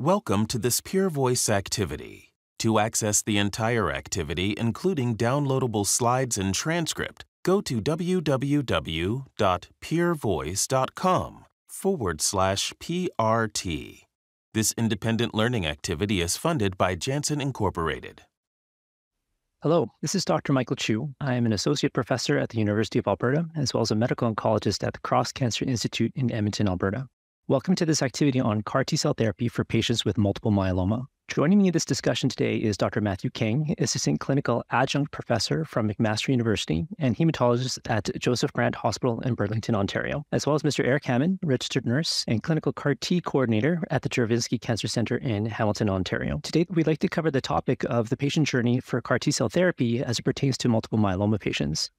Welcome to this Peer Voice activity. To access the entire activity, including downloadable slides and transcript, go to www.peervoice.com forward slash PRT. This independent learning activity is funded by Janssen Incorporated. Hello, this is Dr. Michael Chu. I am an associate professor at the University of Alberta, as well as a medical oncologist at the Cross Cancer Institute in Edmonton, Alberta. Welcome to this activity on CAR T cell therapy for patients with multiple myeloma. Joining me in this discussion today is Dr. Matthew King, Assistant Clinical Adjunct Professor from McMaster University and hematologist at Joseph Brant Hospital in Burlington, Ontario, as well as Mr. Eric Hammond, registered nurse and clinical CAR T coordinator at the Juravinski Cancer Center in Hamilton, Ontario. Today, we'd like to cover the topic of the patient journey for CAR T cell therapy as it pertains to multiple myeloma patients.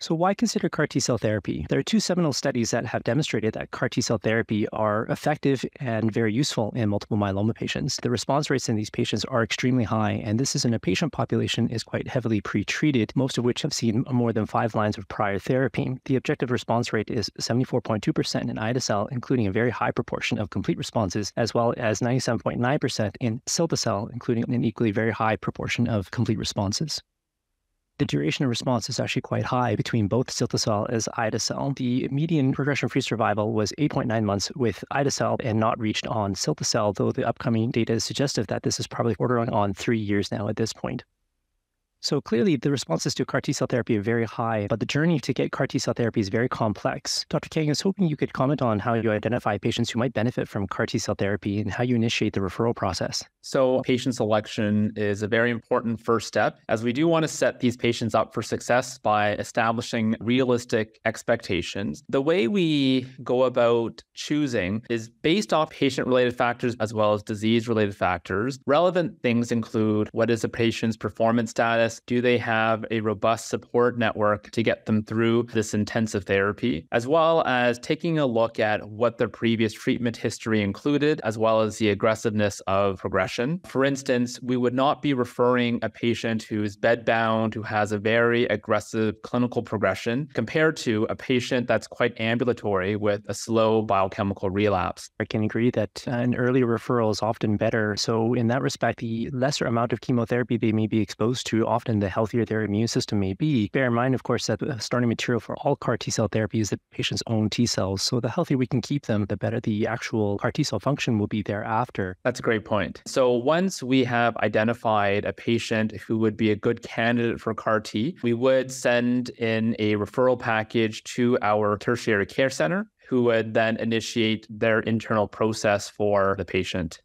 So, why consider CAR T cell therapy? There are two seminal studies that have demonstrated that CAR T cell therapy are effective and very useful in multiple myeloma patients. The response rates in these patients are extremely high, and this is in a patient population is quite heavily pretreated, most of which have seen more than five lines of prior therapy. The objective response rate is 74.2% in ide-cel, including a very high proportion of complete responses, as well as 97.9% in cilta-cel, including an equally very high proportion of complete responses the duration of response is actually quite high between both cilta-cel as ide-cel. The median progression-free survival was 8.9 months with ide-cel and not reached on cilta-cel, though the upcoming data is suggestive that this is probably ordering on three years now at this point. So clearly, the responses to CAR T cell therapy are very high, but the journey to get CAR T cell therapy is very complex. Dr. Kang, I was hoping you could comment on how you identify patients who might benefit from CAR T cell therapy and how you initiate the referral process. So, patient selection is a very important first step, as we do want to set these patients up for success by establishing realistic expectations. The way we go about choosing is based off patient related factors as well as disease related factors. Relevant things include what is a patient's performance status do they have a robust support network to get them through this intensive therapy, as well as taking a look at what their previous treatment history included, as well as the aggressiveness of progression. For instance, we would not be referring a patient who's bedbound, who has a very aggressive clinical progression, compared to a patient that's quite ambulatory with a slow biochemical relapse. I can agree that uh, an early referral is often better. So, in that respect, the lesser amount of chemotherapy they may be exposed to often the healthier their immune system may be. Bear in mind, of course, that the starting material for all CAR T cell therapy is the patient's own T cells. So the healthier we can keep them, the better the actual CAR T cell function will be thereafter. That's a great point. So once we have identified a patient who would be a good candidate for CAR T, we would send in a referral package to our tertiary care center who would then initiate their internal process for the patient.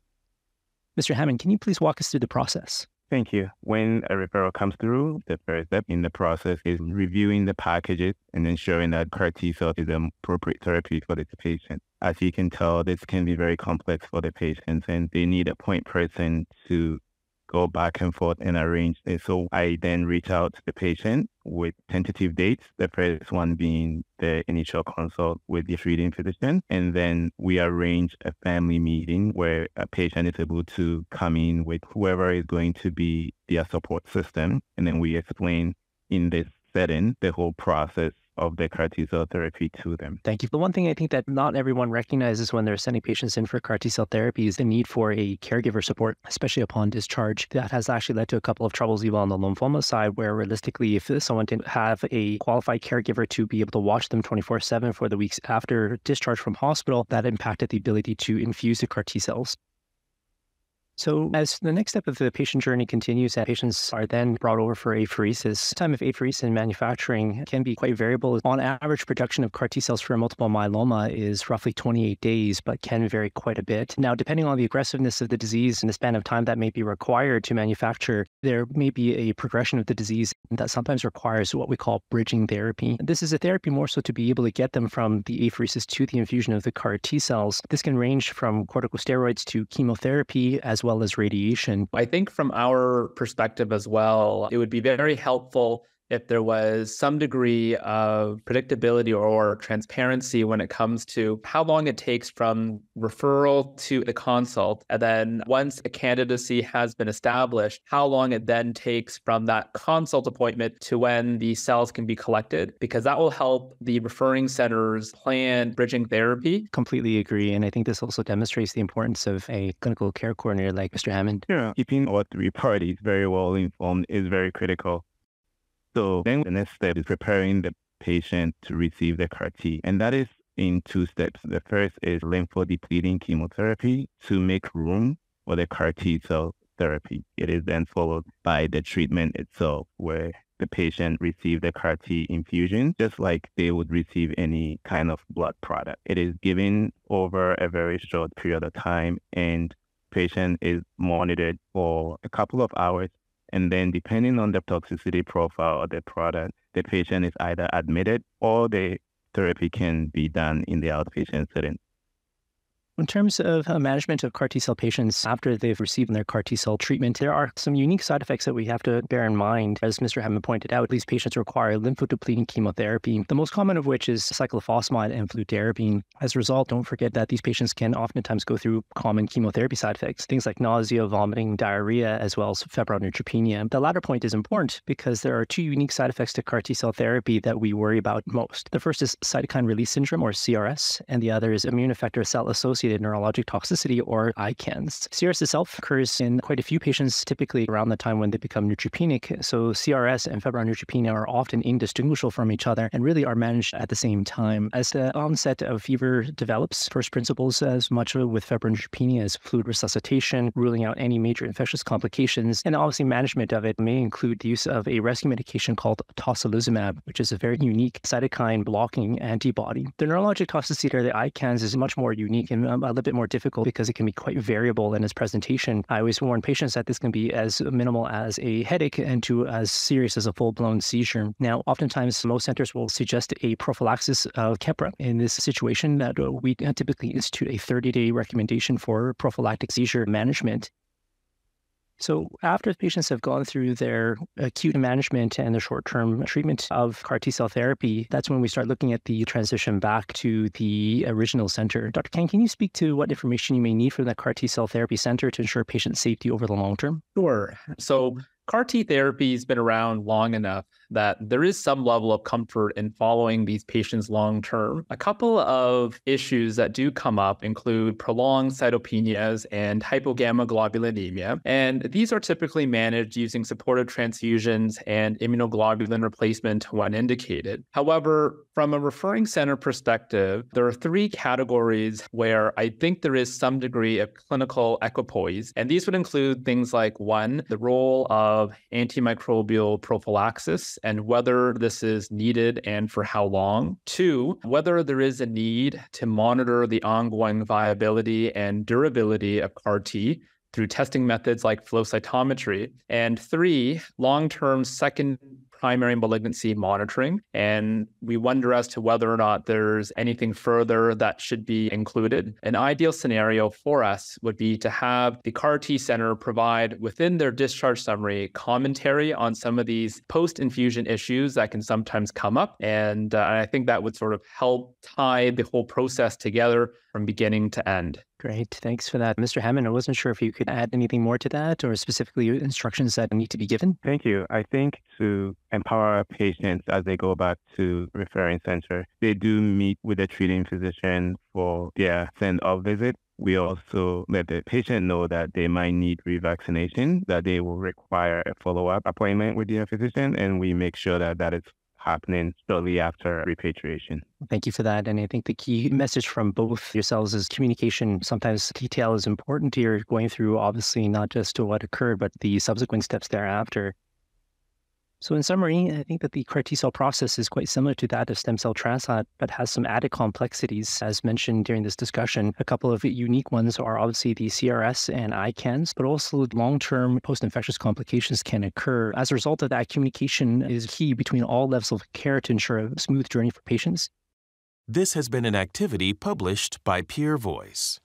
Mr. Hammond, can you please walk us through the process? Thank you. When a referral comes through, the first step in the process is reviewing the packages and ensuring that CAR T is an appropriate therapy for this patient. As you can tell, this can be very complex for the patients and they need a point person to go back and forth and arrange it. So I then reach out to the patient with tentative dates, the first one being the initial consult with the treating physician. And then we arrange a family meeting where a patient is able to come in with whoever is going to be their support system. And then we explain in this setting the whole process of the CAR T cell therapy to them. Thank you. The one thing I think that not everyone recognizes when they're sending patients in for CAR T cell therapy is the need for a caregiver support, especially upon discharge. That has actually led to a couple of troubles even on the lymphoma side, where realistically, if someone didn't have a qualified caregiver to be able to watch them 24 7 for the weeks after discharge from hospital, that impacted the ability to infuse the CAR T cells. So, as the next step of the patient journey continues, and patients are then brought over for apheresis. Time of apheresis in manufacturing can be quite variable. On average, production of CAR T cells for multiple myeloma is roughly 28 days, but can vary quite a bit. Now, depending on the aggressiveness of the disease and the span of time that may be required to manufacture, there may be a progression of the disease that sometimes requires what we call bridging therapy. This is a therapy more so to be able to get them from the apheresis to the infusion of the CAR T cells. This can range from corticosteroids to chemotherapy as well as radiation. I think from our perspective as well, it would be very helpful if there was some degree of predictability or transparency when it comes to how long it takes from referral to the consult. And then once a candidacy has been established, how long it then takes from that consult appointment to when the cells can be collected, because that will help the referring centers plan bridging therapy. Completely agree. And I think this also demonstrates the importance of a clinical care coordinator like Mr. Hammond. Yeah, keeping all three parties very well informed is very critical. So then the next step is preparing the patient to receive the CAR T. And that is in two steps. The first is lymphodepleting chemotherapy to make room for the CAR T cell therapy. It is then followed by the treatment itself, where the patient receives the CAR T infusion just like they would receive any kind of blood product. It is given over a very short period of time and patient is monitored for a couple of hours and then, depending on the toxicity profile of the product, the patient is either admitted or the therapy can be done in the outpatient setting. In terms of uh, management of CAR T cell patients after they've received their CAR T cell treatment, there are some unique side effects that we have to bear in mind. As Mr. Hammond pointed out, these patients require lymphodepleting chemotherapy, the most common of which is cyclophosphamide and fludarabine. As a result, don't forget that these patients can oftentimes go through common chemotherapy side effects, things like nausea, vomiting, diarrhea, as well as febrile neutropenia. The latter point is important because there are two unique side effects to CAR T cell therapy that we worry about most. The first is cytokine release syndrome, or CRS, and the other is immune effector cell associated associated neurologic toxicity or ICANS. CRS itself occurs in quite a few patients, typically around the time when they become neutropenic. So CRS and febrile neutropenia are often indistinguishable from each other and really are managed at the same time. As the onset of fever develops, first principles as much with febrile neutropenia as fluid resuscitation, ruling out any major infectious complications, and obviously management of it may include the use of a rescue medication called tocilizumab, which is a very unique cytokine blocking antibody. The neurologic toxicity or the ICANS is much more unique and Um, a little bit more difficult because it can be quite variable in its presentation. I always warn patients that this can be as minimal as a headache and to as serious as a full blown seizure. Now, oftentimes, most centers will suggest a prophylaxis of Keppra. In this situation, that uh, we uh, typically institute a 30 day recommendation for prophylactic seizure management. So, after patients have gone through their acute management and the short term treatment of CAR T cell therapy, that's when we start looking at the transition back to the original center. Dr. Kang, can you speak to what information you may need from the CAR T cell therapy center to ensure patient safety over the long term? Sure. So, CAR T therapy has been around long enough that there is some level of comfort in following these patients long term. A couple of issues that do come up include prolonged cytopenias and hypogammaglobulinemia. And these are typically managed using supportive transfusions and immunoglobulin replacement when indicated. However, from a referring center perspective, there are three categories where I think there is some degree of clinical equipoise. And these would include things like one, the role of antimicrobial prophylaxis and whether this is needed and for how long. Two, whether there is a need to monitor the ongoing viability and durability of CAR T through testing methods like flow cytometry. And three, long term second primary malignancy monitoring. And we wonder as to whether or not there's anything further that should be included. An ideal scenario for us would be to have the CAR T Center provide within their discharge summary commentary on some of these post infusion issues that can sometimes come up. And, uh, and I think that would sort of help tie the whole process together from beginning to end. Great. Thanks for that. Mr. Hammond, I wasn't sure if you could add anything more to that or specifically instructions that need to be given. Thank you. I think to empower our patients as they go back to referring center, they do meet with a treating physician for their send off visit. We also let the patient know that they might need revaccination, that they will require a follow up appointment with their physician, and we make sure that that is happening shortly after repatriation. Thank you for that. And I think the key message from both yourselves is communication. Sometimes detail is important here, going through obviously not just to what occurred, but the subsequent steps thereafter. So, in summary, I think that the CAR T cell process is quite similar to that of stem cell transplant, but has some added complexities, as mentioned during this discussion. A couple of unique ones are obviously the CRS and ICANS, but also long term post infectious complications can occur. As a result of that, communication is key between all levels of care to ensure a smooth journey for patients. This has been an activity published by Peer Voice.